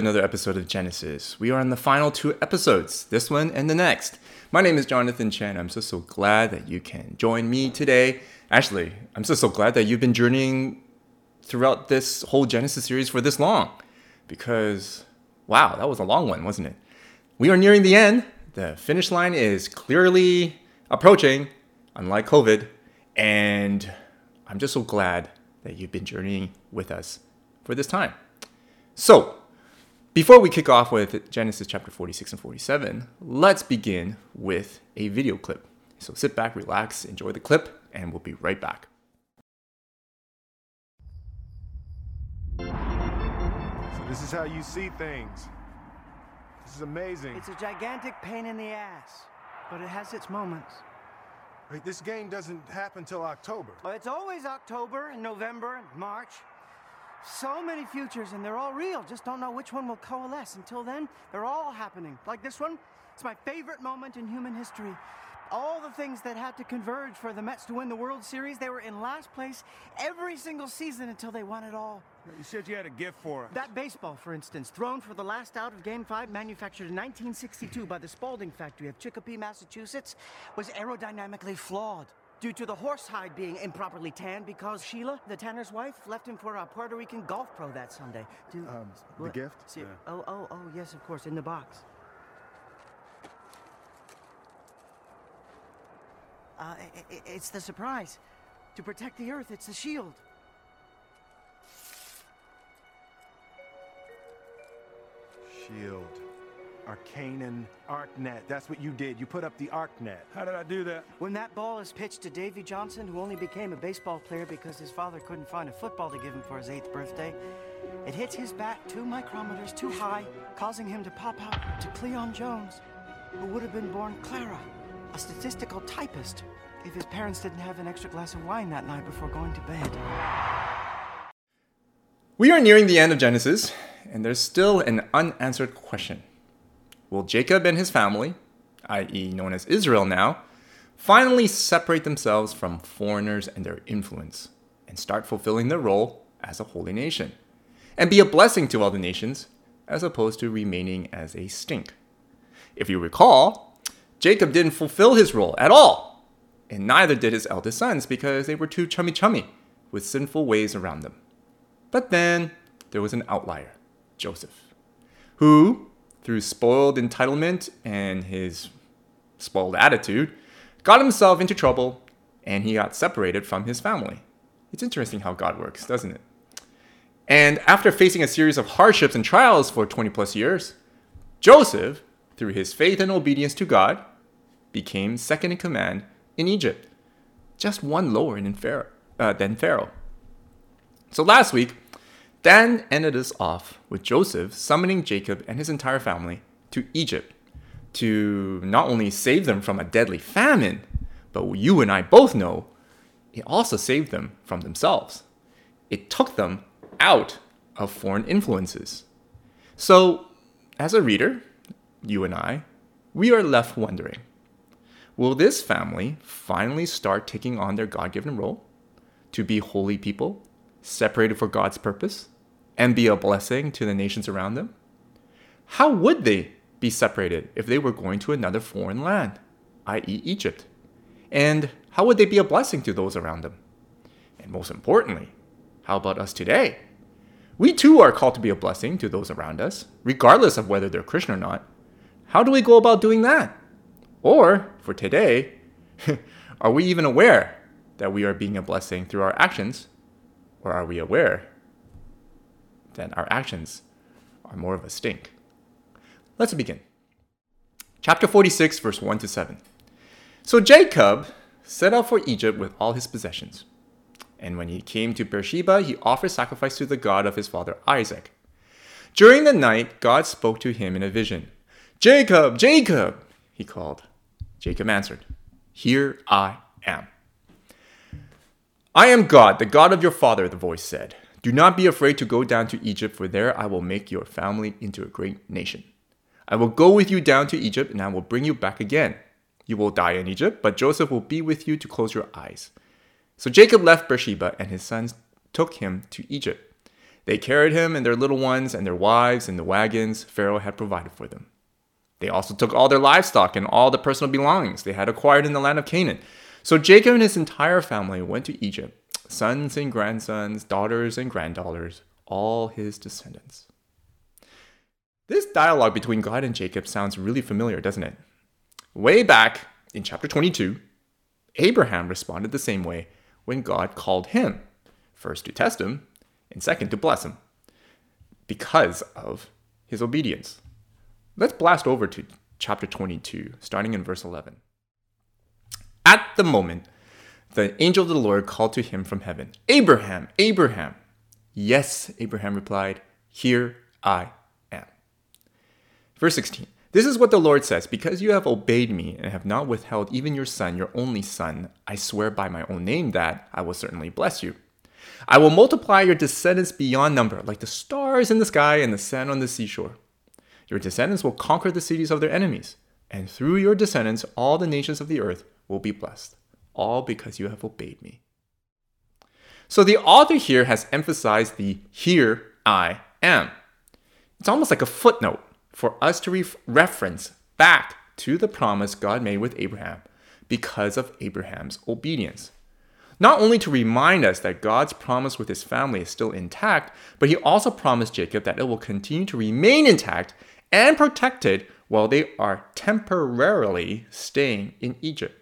another episode of Genesis. We are on the final two episodes, this one and the next. My name is Jonathan Chen. I'm so, so glad that you can join me today. Actually, I'm so, so glad that you've been journeying throughout this whole Genesis series for this long. Because, wow, that was a long one, wasn't it? We are nearing the end. The finish line is clearly approaching, unlike COVID. And I'm just so glad that you've been journeying with us for this time. So, before we kick off with Genesis chapter 46 and 47, let's begin with a video clip. So sit back, relax, enjoy the clip, and we'll be right back. So this is how you see things. This is amazing. It's a gigantic pain in the ass, but it has its moments. Wait, this game doesn't happen till October. Well, it's always October and November and March. So many futures, and they're all real. Just don't know which one will coalesce. Until then, they're all happening. Like this one, it's my favorite moment in human history. All the things that had to converge for the Mets to win the World Series, they were in last place every single season until they won it all. You said you had a gift for us. That baseball, for instance, thrown for the last out of Game 5, manufactured in 1962 by the Spalding factory of Chicopee, Massachusetts, was aerodynamically flawed due to the horsehide being improperly tanned because Sheila, the tanner's wife, left him for a Puerto Rican golf pro that Sunday. Do, Um, the what- gift? See, Yeah. Oh, oh, oh, yes, of course, in the box. Uh, i- i- it's the surprise. To protect the Earth, it's the shield. Shield. Arcanan ArcNet. That's what you did. You put up the ArcNet. How did I do that? When that ball is pitched to Davy Johnson, who only became a baseball player because his father couldn't find a football to give him for his eighth birthday, it hits his bat two micrometers too high, causing him to pop out to Cleon Jones, who would have been born Clara, a statistical typist, if his parents didn't have an extra glass of wine that night before going to bed. We are nearing the end of Genesis, and there's still an unanswered question. Will Jacob and his family, i.e., known as Israel now, finally separate themselves from foreigners and their influence and start fulfilling their role as a holy nation and be a blessing to all the nations as opposed to remaining as a stink? If you recall, Jacob didn't fulfill his role at all, and neither did his eldest sons because they were too chummy chummy with sinful ways around them. But then there was an outlier, Joseph, who, through spoiled entitlement and his spoiled attitude, got himself into trouble and he got separated from his family. It's interesting how God works, doesn't it? And after facing a series of hardships and trials for 20 plus years, Joseph, through his faith and obedience to God, became second in command in Egypt, just one lower than Pharaoh. Uh, than Pharaoh. So last week, Dan ended us off with Joseph summoning Jacob and his entire family to Egypt to not only save them from a deadly famine, but you and I both know it also saved them from themselves. It took them out of foreign influences. So, as a reader, you and I, we are left wondering will this family finally start taking on their God given role to be holy people, separated for God's purpose, and be a blessing to the nations around them? How would they be separated if they were going to another foreign land, i.e., Egypt? And how would they be a blessing to those around them? And most importantly, how about us today? We too are called to be a blessing to those around us, regardless of whether they're Christian or not. How do we go about doing that? Or, for today, are we even aware that we are being a blessing through our actions? Or are we aware that our actions are more of a stink? Let's begin. Chapter 46, verse 1 to 7. So Jacob set out for Egypt with all his possessions. And when he came to Beersheba, he offered sacrifice to the God of his father Isaac. During the night, God spoke to him in a vision. Jacob, Jacob, he called. Jacob answered, Here I am. I am God, the God of your father, the voice said. Do not be afraid to go down to Egypt, for there I will make your family into a great nation. I will go with you down to Egypt, and I will bring you back again. You will die in Egypt, but Joseph will be with you to close your eyes. So Jacob left Beersheba, and his sons took him to Egypt. They carried him and their little ones and their wives in the wagons Pharaoh had provided for them. They also took all their livestock and all the personal belongings they had acquired in the land of Canaan. So Jacob and his entire family went to Egypt sons and grandsons, daughters and granddaughters, all his descendants. This dialogue between God and Jacob sounds really familiar, doesn't it? Way back in chapter 22, Abraham responded the same way when God called him, first to test him, and second to bless him, because of his obedience. Let's blast over to chapter 22, starting in verse 11. At the moment, the angel of the Lord called to him from heaven, Abraham, Abraham. Yes, Abraham replied, Here I am. Verse 16 This is what the Lord says Because you have obeyed me and have not withheld even your son, your only son, I swear by my own name that I will certainly bless you. I will multiply your descendants beyond number, like the stars in the sky and the sand on the seashore. Your descendants will conquer the cities of their enemies, and through your descendants, all the nations of the earth will be blessed, all because you have obeyed me. So the author here has emphasized the here I am. It's almost like a footnote for us to re- reference back to the promise God made with Abraham because of Abraham's obedience. Not only to remind us that God's promise with his family is still intact, but he also promised Jacob that it will continue to remain intact and protected while they are temporarily staying in Egypt.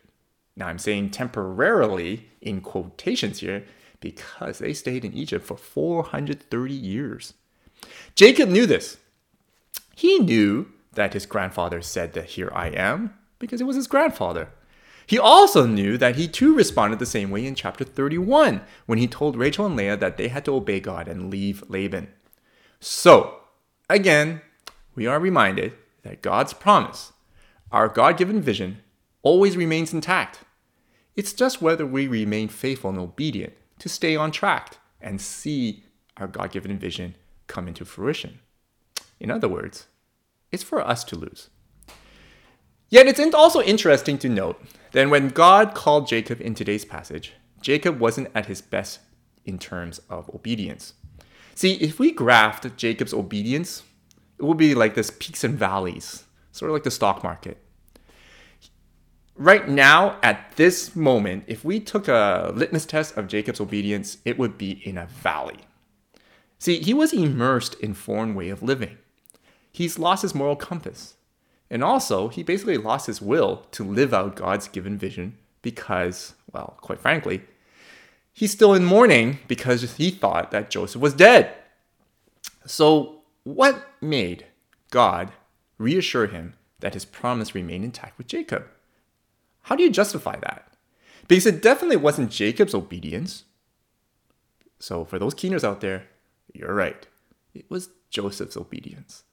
Now, I'm saying temporarily in quotations here because they stayed in Egypt for 430 years. Jacob knew this. He knew that his grandfather said that here I am because it was his grandfather. He also knew that he too responded the same way in chapter 31 when he told Rachel and Leah that they had to obey God and leave Laban. So, again, we are reminded that God's promise, our God given vision, always remains intact. It's just whether we remain faithful and obedient to stay on track and see our God given vision come into fruition. In other words, it's for us to lose. Yet it's also interesting to note that when God called Jacob in today's passage, Jacob wasn't at his best in terms of obedience. See, if we graphed Jacob's obedience, it would be like this peaks and valleys, sort of like the stock market right now, at this moment, if we took a litmus test of Jacob's obedience, it would be in a valley. See, he was immersed in foreign way of living. He's lost his moral compass. And also, he basically lost his will to live out God's given vision because, well, quite frankly, he's still in mourning because he thought that Joseph was dead. So, what made God reassure him that his promise remained intact with Jacob? How do you justify that? Because it definitely wasn't Jacob's obedience. So, for those keeners out there, you're right. It was Joseph's obedience.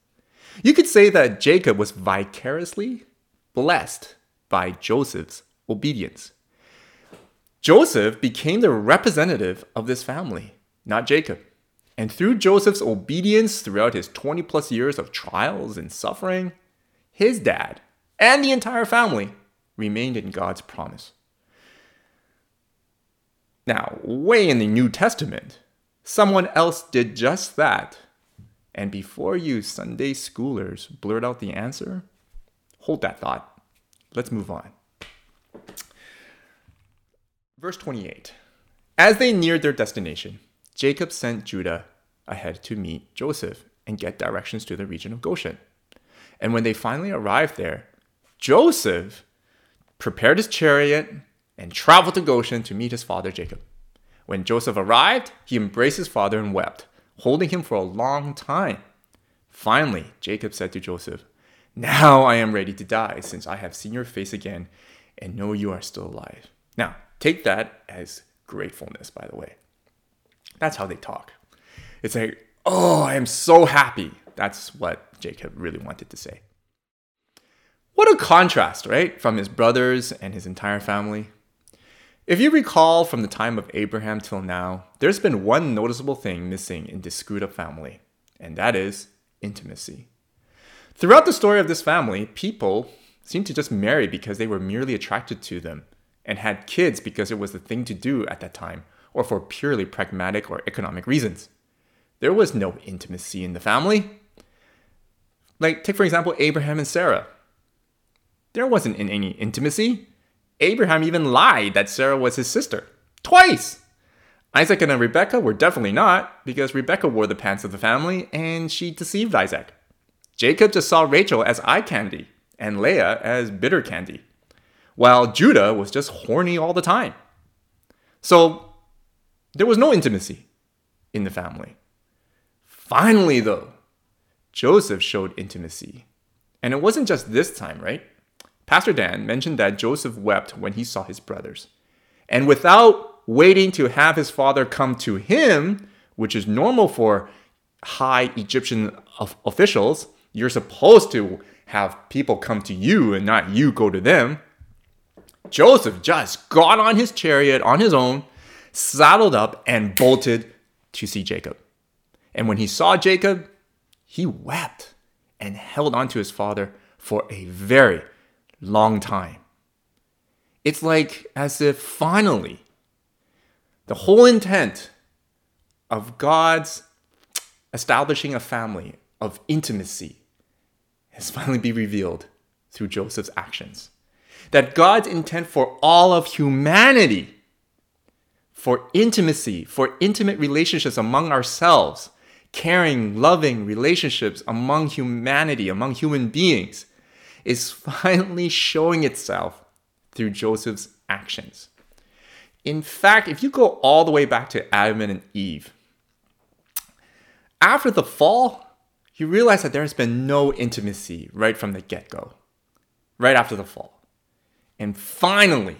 You could say that Jacob was vicariously blessed by Joseph's obedience. Joseph became the representative of this family, not Jacob. And through Joseph's obedience throughout his 20 plus years of trials and suffering, his dad and the entire family remained in God's promise. Now, way in the New Testament, someone else did just that. And before you Sunday schoolers blurt out the answer, hold that thought. Let's move on. Verse 28 As they neared their destination, Jacob sent Judah ahead to meet Joseph and get directions to the region of Goshen. And when they finally arrived there, Joseph prepared his chariot, and traveled to Goshen to meet his father Jacob. When Joseph arrived, he embraced his father and wept, holding him for a long time. Finally, Jacob said to Joseph, Now I am ready to die, since I have seen your face again and know you are still alive. Now, take that as gratefulness, by the way. That's how they talk. It's like, Oh, I am so happy. That's what Jacob really wanted to say. What a contrast, right? From his brothers and his entire family. If you recall from the time of Abraham till now, there's been one noticeable thing missing in this screwed up family, and that is intimacy. Throughout the story of this family, people seem to just marry because they were merely attracted to them and had kids because it was the thing to do at that time or for purely pragmatic or economic reasons. There was no intimacy in the family. Like, take for example, Abraham and Sarah. There wasn't any intimacy. Abraham even lied that Sarah was his sister. Twice! Isaac and Rebecca were definitely not, because Rebecca wore the pants of the family and she deceived Isaac. Jacob just saw Rachel as eye candy and Leah as bitter candy, while Judah was just horny all the time. So there was no intimacy in the family. Finally, though, Joseph showed intimacy. And it wasn't just this time, right? Pastor Dan mentioned that Joseph wept when he saw his brothers. And without waiting to have his father come to him, which is normal for high Egyptian officials, you're supposed to have people come to you and not you go to them. Joseph just got on his chariot on his own, saddled up, and bolted to see Jacob. And when he saw Jacob, he wept and held on to his father for a very long time. It's like as if finally the whole intent of God's establishing a family of intimacy has finally been revealed through Joseph's actions. That God's intent for all of humanity, for intimacy, for intimate relationships among ourselves, caring, loving relationships among humanity, among human beings, is finally showing itself through Joseph's actions. In fact, if you go all the way back to Adam and Eve, after the fall, you realize that there has been no intimacy right from the get go, right after the fall. And finally,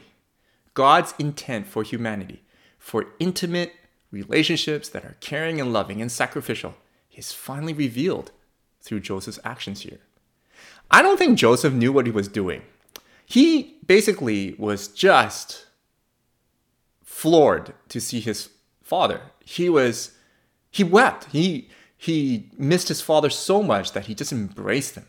God's intent for humanity, for intimate relationships that are caring and loving and sacrificial, is finally revealed through Joseph's actions here. I don't think Joseph knew what he was doing. He basically was just floored to see his father. He was he wept. He he missed his father so much that he just embraced him.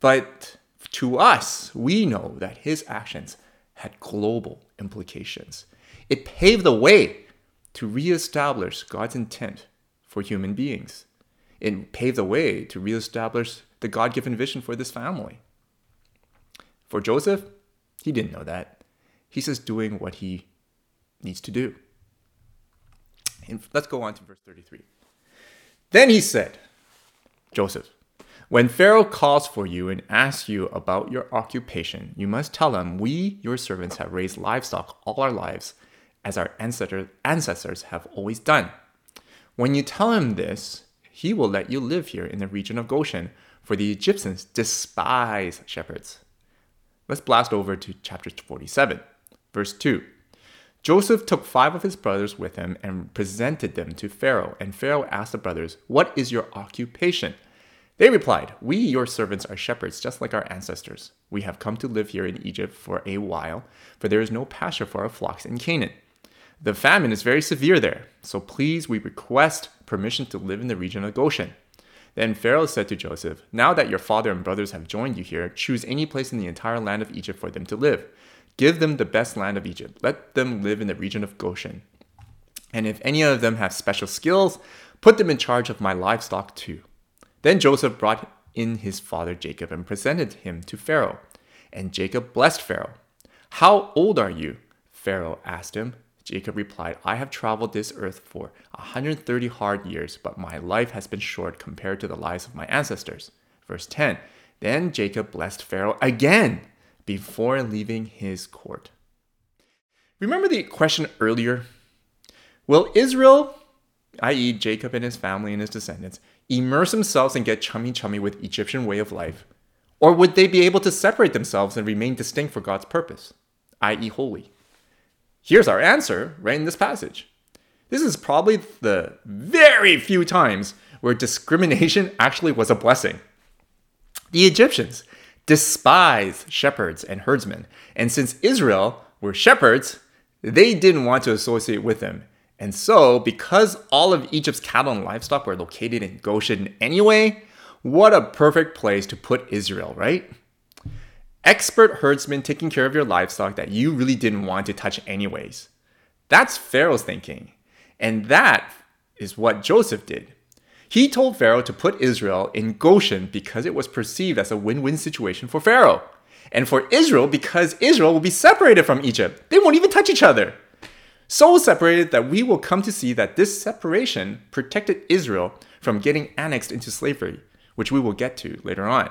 But to us, we know that his actions had global implications. It paved the way to reestablish God's intent for human beings. It paved the way to reestablish the God given vision for this family. For Joseph, he didn't know that. He's just doing what he needs to do. And let's go on to verse 33. Then he said, Joseph, when Pharaoh calls for you and asks you about your occupation, you must tell him, We, your servants, have raised livestock all our lives, as our ancestors have always done. When you tell him this, he will let you live here in the region of Goshen, for the Egyptians despise shepherds. Let's blast over to chapter 47, verse 2. Joseph took five of his brothers with him and presented them to Pharaoh. And Pharaoh asked the brothers, What is your occupation? They replied, We, your servants, are shepherds, just like our ancestors. We have come to live here in Egypt for a while, for there is no pasture for our flocks in Canaan. The famine is very severe there, so please, we request permission to live in the region of Goshen. Then Pharaoh said to Joseph, Now that your father and brothers have joined you here, choose any place in the entire land of Egypt for them to live. Give them the best land of Egypt. Let them live in the region of Goshen. And if any of them have special skills, put them in charge of my livestock too. Then Joseph brought in his father Jacob and presented him to Pharaoh. And Jacob blessed Pharaoh. How old are you? Pharaoh asked him. Jacob replied, I have traveled this earth for 130 hard years, but my life has been short compared to the lives of my ancestors. Verse 10 Then Jacob blessed Pharaoh again before leaving his court. Remember the question earlier? Will Israel, i.e., Jacob and his family and his descendants, immerse themselves and get chummy chummy with Egyptian way of life? Or would they be able to separate themselves and remain distinct for God's purpose, i.e., holy? Here's our answer right in this passage. This is probably the very few times where discrimination actually was a blessing. The Egyptians, despised shepherds and herdsmen. And since Israel were shepherds, they didn't want to associate with them. And so, because all of Egypt's cattle and livestock were located in Goshen anyway, what a perfect place to put Israel, right? Expert herdsmen taking care of your livestock that you really didn't want to touch anyways. That's Pharaoh's thinking. And that is what Joseph did. He told Pharaoh to put Israel in Goshen because it was perceived as a win win situation for Pharaoh. And for Israel because Israel will be separated from Egypt. They won't even touch each other. So separated that we will come to see that this separation protected Israel from getting annexed into slavery, which we will get to later on.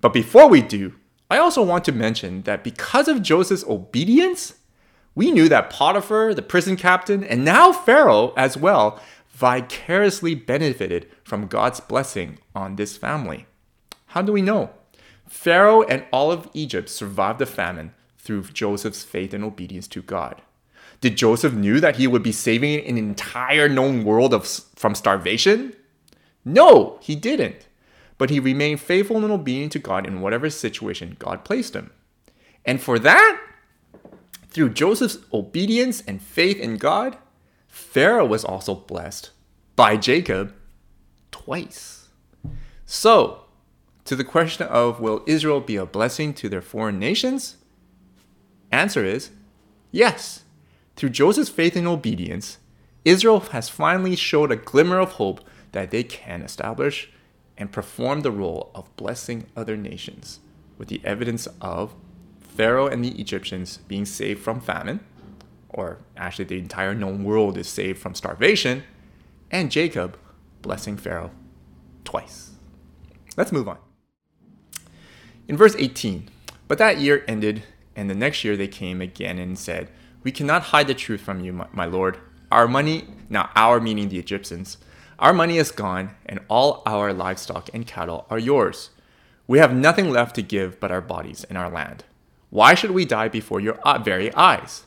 But before we do, I also want to mention that because of Joseph's obedience, we knew that Potiphar, the prison captain, and now Pharaoh as well, vicariously benefited from God's blessing on this family. How do we know? Pharaoh and all of Egypt survived the famine through Joseph's faith and obedience to God. Did Joseph knew that he would be saving an entire known world of, from starvation? No, he didn't. But he remained faithful and obedient to God in whatever situation God placed him. And for that, through Joseph's obedience and faith in God, Pharaoh was also blessed by Jacob twice. So, to the question of will Israel be a blessing to their foreign nations? Answer is yes. Through Joseph's faith and obedience, Israel has finally showed a glimmer of hope that they can establish and perform the role of blessing other nations, with the evidence of Pharaoh and the Egyptians being saved from famine, or actually the entire known world is saved from starvation, and Jacob blessing Pharaoh twice. Let's move on. In verse 18, but that year ended, and the next year they came again and said, We cannot hide the truth from you, my, my lord. Our money, now our meaning the Egyptians, our money is gone, and all our livestock and cattle are yours. We have nothing left to give but our bodies and our land. Why should we die before your uh, very eyes?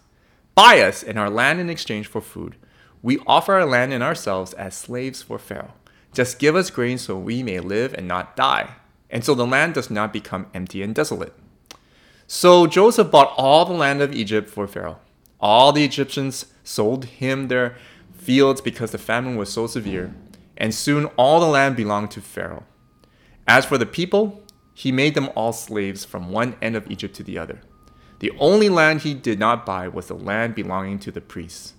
Buy us and our land in exchange for food. We offer our land and ourselves as slaves for Pharaoh. Just give us grain so we may live and not die, and so the land does not become empty and desolate. So Joseph bought all the land of Egypt for Pharaoh. All the Egyptians sold him their fields because the famine was so severe, and soon all the land belonged to Pharaoh. As for the people, he made them all slaves from one end of Egypt to the other. The only land he did not buy was the land belonging to the priests.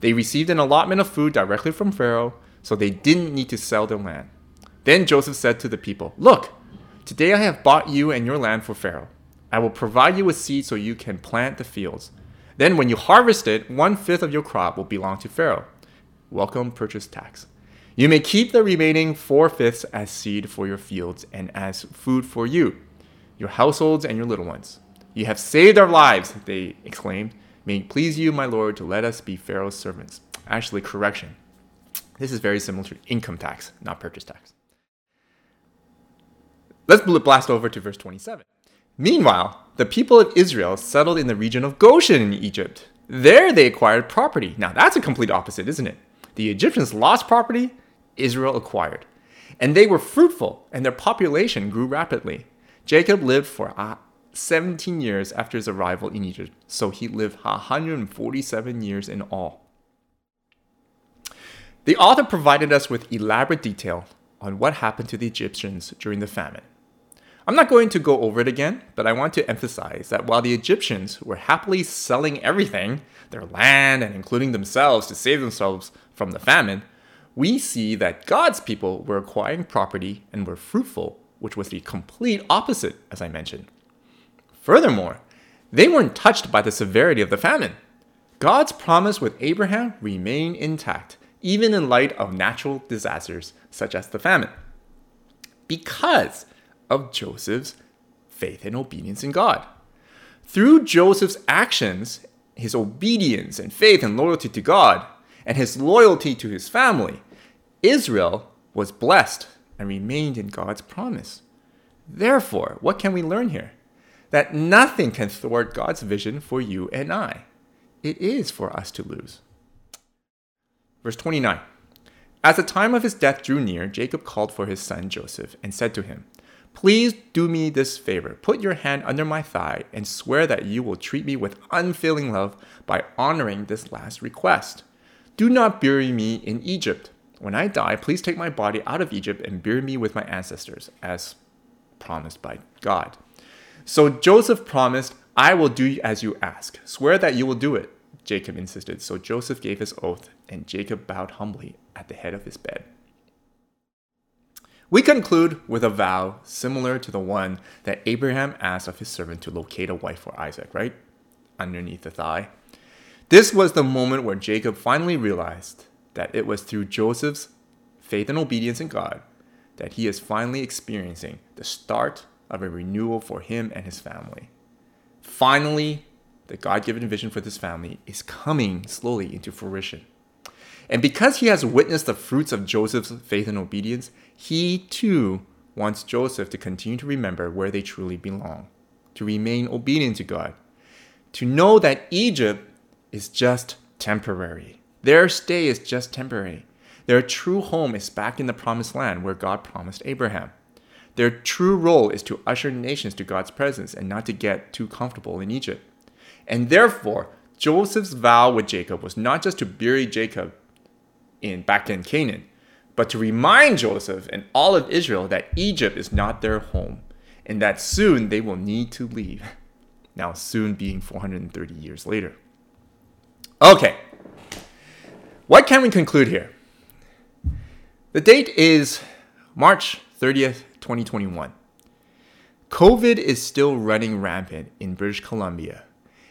They received an allotment of food directly from Pharaoh, so they didn't need to sell their land. Then Joseph said to the people, Look, today I have bought you and your land for Pharaoh. I will provide you with seed so you can plant the fields. Then, when you harvest it, one fifth of your crop will belong to Pharaoh. Welcome purchase tax. You may keep the remaining four fifths as seed for your fields and as food for you, your households, and your little ones. You have saved our lives, they exclaimed. May it please you, my lord, to let us be Pharaoh's servants. Actually, correction. This is very similar to income tax, not purchase tax. Let's blast over to verse 27. Meanwhile, the people of Israel settled in the region of Goshen in Egypt. There they acquired property. Now that's a complete opposite, isn't it? The Egyptians lost property, Israel acquired. And they were fruitful, and their population grew rapidly. Jacob lived for uh, 17 years after his arrival in Egypt, so he lived 147 years in all. The author provided us with elaborate detail on what happened to the Egyptians during the famine. I'm not going to go over it again, but I want to emphasize that while the Egyptians were happily selling everything, their land and including themselves to save themselves from the famine, we see that God's people were acquiring property and were fruitful, which was the complete opposite, as I mentioned. Furthermore, they weren't touched by the severity of the famine. God's promise with Abraham remained intact, even in light of natural disasters such as the famine, because of Joseph's faith and obedience in God. Through Joseph's actions, his obedience and faith and loyalty to God, and his loyalty to his family, Israel was blessed and remained in God's promise. Therefore, what can we learn here? That nothing can thwart God's vision for you and I. It is for us to lose. Verse 29 As the time of his death drew near, Jacob called for his son Joseph and said to him, Please do me this favor. Put your hand under my thigh and swear that you will treat me with unfailing love by honoring this last request. Do not bury me in Egypt when I die, please take my body out of Egypt and bury me with my ancestors, as promised by God. So Joseph promised, I will do as you ask. Swear that you will do it. Jacob insisted, so Joseph gave his oath, and Jacob bowed humbly at the head of his bed. We conclude with a vow similar to the one that Abraham asked of his servant to locate a wife for Isaac, right? Underneath the thigh. This was the moment where Jacob finally realized that it was through Joseph's faith and obedience in God that he is finally experiencing the start of a renewal for him and his family. Finally, the God given vision for this family is coming slowly into fruition. And because he has witnessed the fruits of Joseph's faith and obedience, he too wants Joseph to continue to remember where they truly belong, to remain obedient to God, to know that Egypt is just temporary. Their stay is just temporary. Their true home is back in the promised land where God promised Abraham. Their true role is to usher nations to God's presence and not to get too comfortable in Egypt. And therefore, Joseph's vow with Jacob was not just to bury Jacob in back in Canaan, but to remind Joseph and all of Israel that Egypt is not their home and that soon they will need to leave. Now, soon being 430 years later. Okay, what can we conclude here? The date is March 30th, 2021. COVID is still running rampant in British Columbia,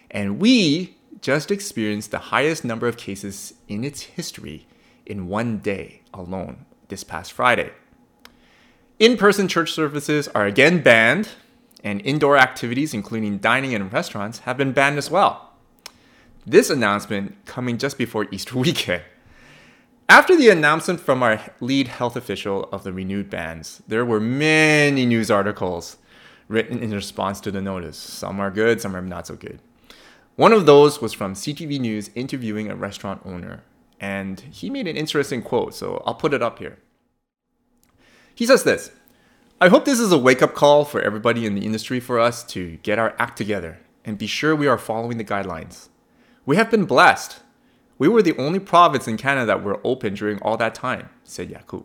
and we just experienced the highest number of cases in its history in one day alone this past Friday. In person church services are again banned, and indoor activities, including dining in restaurants, have been banned as well. This announcement coming just before Easter weekend. After the announcement from our lead health official of the renewed bans, there were many news articles written in response to the notice. Some are good, some are not so good. One of those was from CTV News interviewing a restaurant owner and he made an interesting quote, so I'll put it up here. He says this I hope this is a wake up call for everybody in the industry for us to get our act together and be sure we are following the guidelines. We have been blessed. We were the only province in Canada that were open during all that time, said Yakub.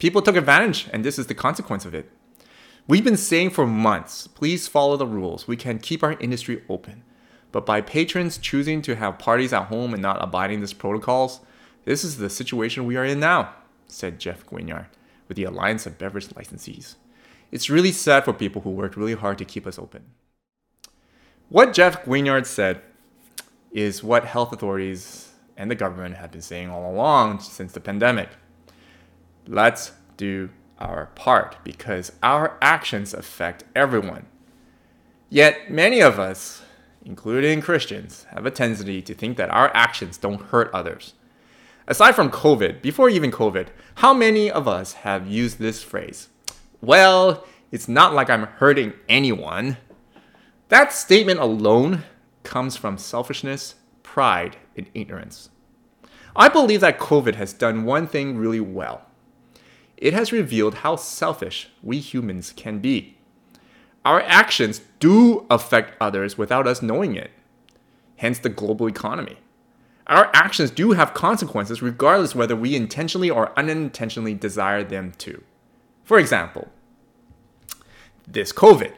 People took advantage, and this is the consequence of it. We've been saying for months please follow the rules. We can keep our industry open. But by patrons choosing to have parties at home and not abiding these protocols, this is the situation we are in now, said Jeff Guignard with the Alliance of Beverage Licensees. It's really sad for people who worked really hard to keep us open. What Jeff Guignard said is what health authorities and the government have been saying all along since the pandemic. Let's do our part because our actions affect everyone. Yet many of us including Christians, have a tendency to think that our actions don't hurt others. Aside from COVID, before even COVID, how many of us have used this phrase? Well, it's not like I'm hurting anyone. That statement alone comes from selfishness, pride, and ignorance. I believe that COVID has done one thing really well. It has revealed how selfish we humans can be our actions do affect others without us knowing it. Hence the global economy. Our actions do have consequences regardless whether we intentionally or unintentionally desire them to. For example, this COVID.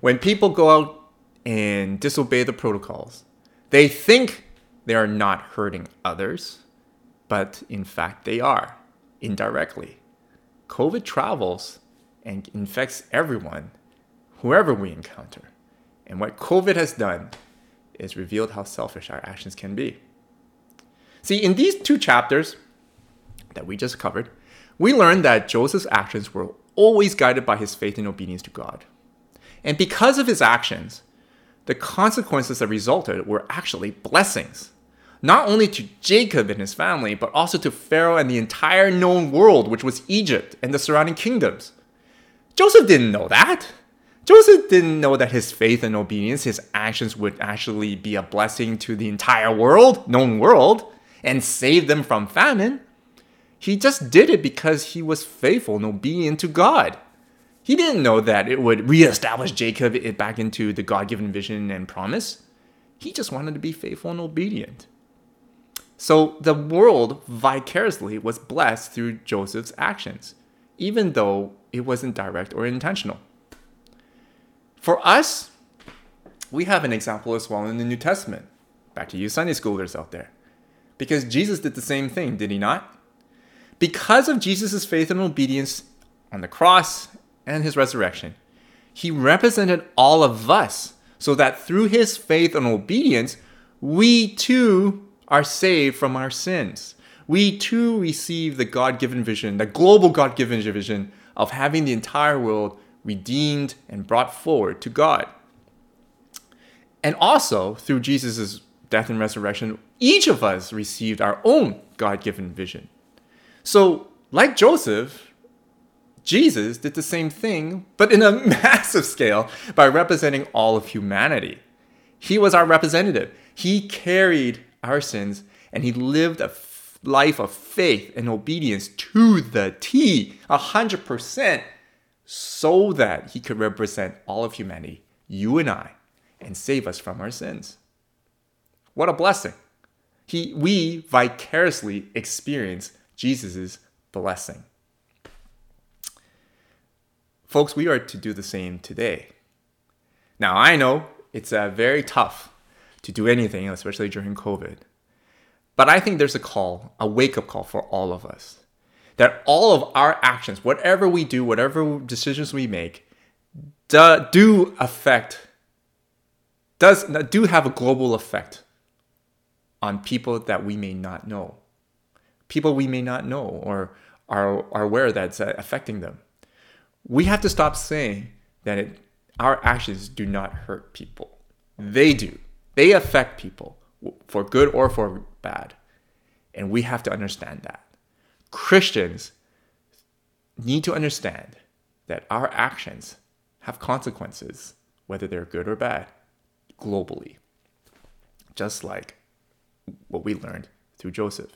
When people go out and disobey the protocols, they think they are not hurting others, but in fact they are, indirectly. COVID travels and infects everyone whoever we encounter. And what COVID has done is revealed how selfish our actions can be. See, in these two chapters that we just covered, we learned that Joseph's actions were always guided by his faith and obedience to God. And because of his actions, the consequences that resulted were actually blessings, not only to Jacob and his family, but also to Pharaoh and the entire known world, which was Egypt and the surrounding kingdoms. Joseph didn't know that. Joseph didn't know that his faith and obedience, his actions would actually be a blessing to the entire world, known world, and save them from famine. He just did it because he was faithful and obedient to God. He didn't know that it would reestablish Jacob back into the God given vision and promise. He just wanted to be faithful and obedient. So the world vicariously was blessed through Joseph's actions, even though it wasn't direct or intentional. For us, we have an example as well in the New Testament. Back to you Sunday schoolers out there. Because Jesus did the same thing, did he not? Because of Jesus' faith and obedience on the cross and his resurrection, he represented all of us so that through his faith and obedience, we too are saved from our sins. We too receive the God given vision, the global God given vision of having the entire world redeemed and brought forward to God. And also, through Jesus' death and resurrection, each of us received our own God given vision. So, like Joseph, Jesus did the same thing, but in a massive scale by representing all of humanity. He was our representative. He carried our sins and he lived a life of faith and obedience to the T, 100%, so that he could represent all of humanity, you and I, and save us from our sins. What a blessing. He, we vicariously experience Jesus' blessing. Folks, we are to do the same today. Now, I know it's uh, very tough to do anything, especially during COVID. But I think there's a call, a wake up call for all of us. That all of our actions, whatever we do, whatever decisions we make, do, do affect, does do have a global effect on people that we may not know. People we may not know or are, are aware that's affecting them. We have to stop saying that it, our actions do not hurt people. They do. They affect people for good or for bad. And we have to understand that. Christians need to understand that our actions have consequences, whether they're good or bad, globally. Just like what we learned through Joseph.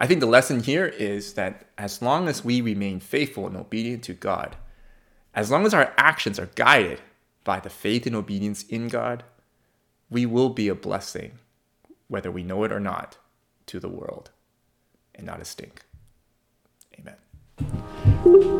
I think the lesson here is that as long as we remain faithful and obedient to God, as long as our actions are guided by the faith and obedience in God, we will be a blessing, whether we know it or not, to the world and not a stink. Amen.